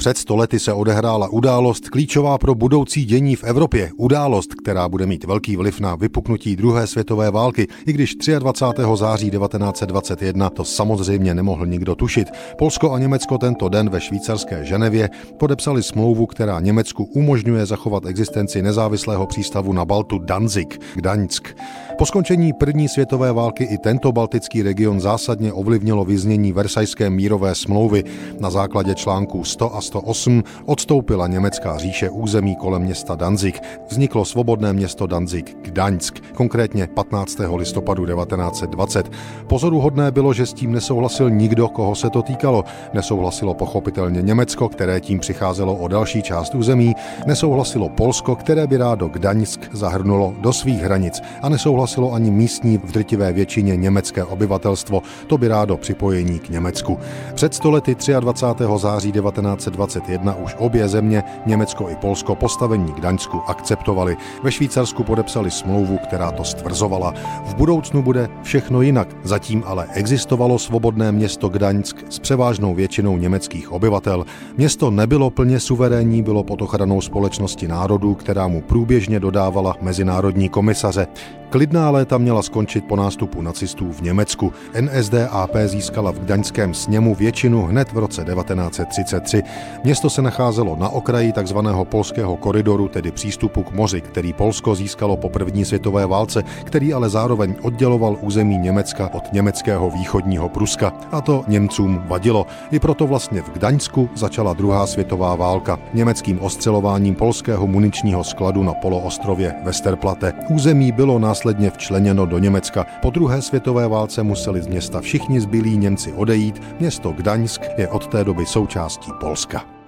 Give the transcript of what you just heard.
Před stolety se odehrála událost klíčová pro budoucí dění v Evropě. Událost, která bude mít velký vliv na vypuknutí druhé světové války, i když 23. září 1921 to samozřejmě nemohl nikdo tušit. Polsko a Německo tento den ve švýcarské Ženevě podepsali smlouvu, která Německu umožňuje zachovat existenci nezávislého přístavu na Baltu Danzig, Gdaňsk. Po skončení první světové války i tento baltický region zásadně ovlivnilo vyznění Versajské mírové smlouvy. Na základě článků 100 a 108 odstoupila německá říše území kolem města Danzig. Vzniklo svobodné město Danzig Gdaňsk, konkrétně 15. listopadu 1920. Pozoruhodné bylo, že s tím nesouhlasil nikdo, koho se to týkalo. Nesouhlasilo pochopitelně Německo, které tím přicházelo o další část území, nesouhlasilo Polsko, které by rádo Gdaňsk zahrnulo do svých hranic a nesouhlasilo ani místní v drtivé většině německé obyvatelstvo, to by rádo připojení k Německu. Před stolety 23. září 1920 2021 už obě země, Německo i Polsko, postavení Gdaňsku akceptovali. Ve Švýcarsku podepsali smlouvu, která to stvrzovala. V budoucnu bude všechno jinak. Zatím ale existovalo svobodné město Gdaňsk s převážnou většinou německých obyvatel. Město nebylo plně suverénní, bylo pod ochranou společnosti národů, která mu průběžně dodávala mezinárodní komisaře. Klidná léta měla skončit po nástupu nacistů v Německu. NSDAP získala v Gdaňském sněmu většinu hned v roce 1933. Město se nacházelo na okraji tzv. polského koridoru, tedy přístupu k moři, který Polsko získalo po první světové válce, který ale zároveň odděloval území Německa od německého východního Pruska. A to Němcům vadilo. I proto vlastně v Gdaňsku začala druhá světová válka německým ostřelováním polského muničního skladu na poloostrově Westerplatte. Území bylo následně včleněno do Německa. Po druhé světové válce museli z města všichni zbylí Němci odejít. Město Gdaňsk je od té doby součástí Polska. Polska.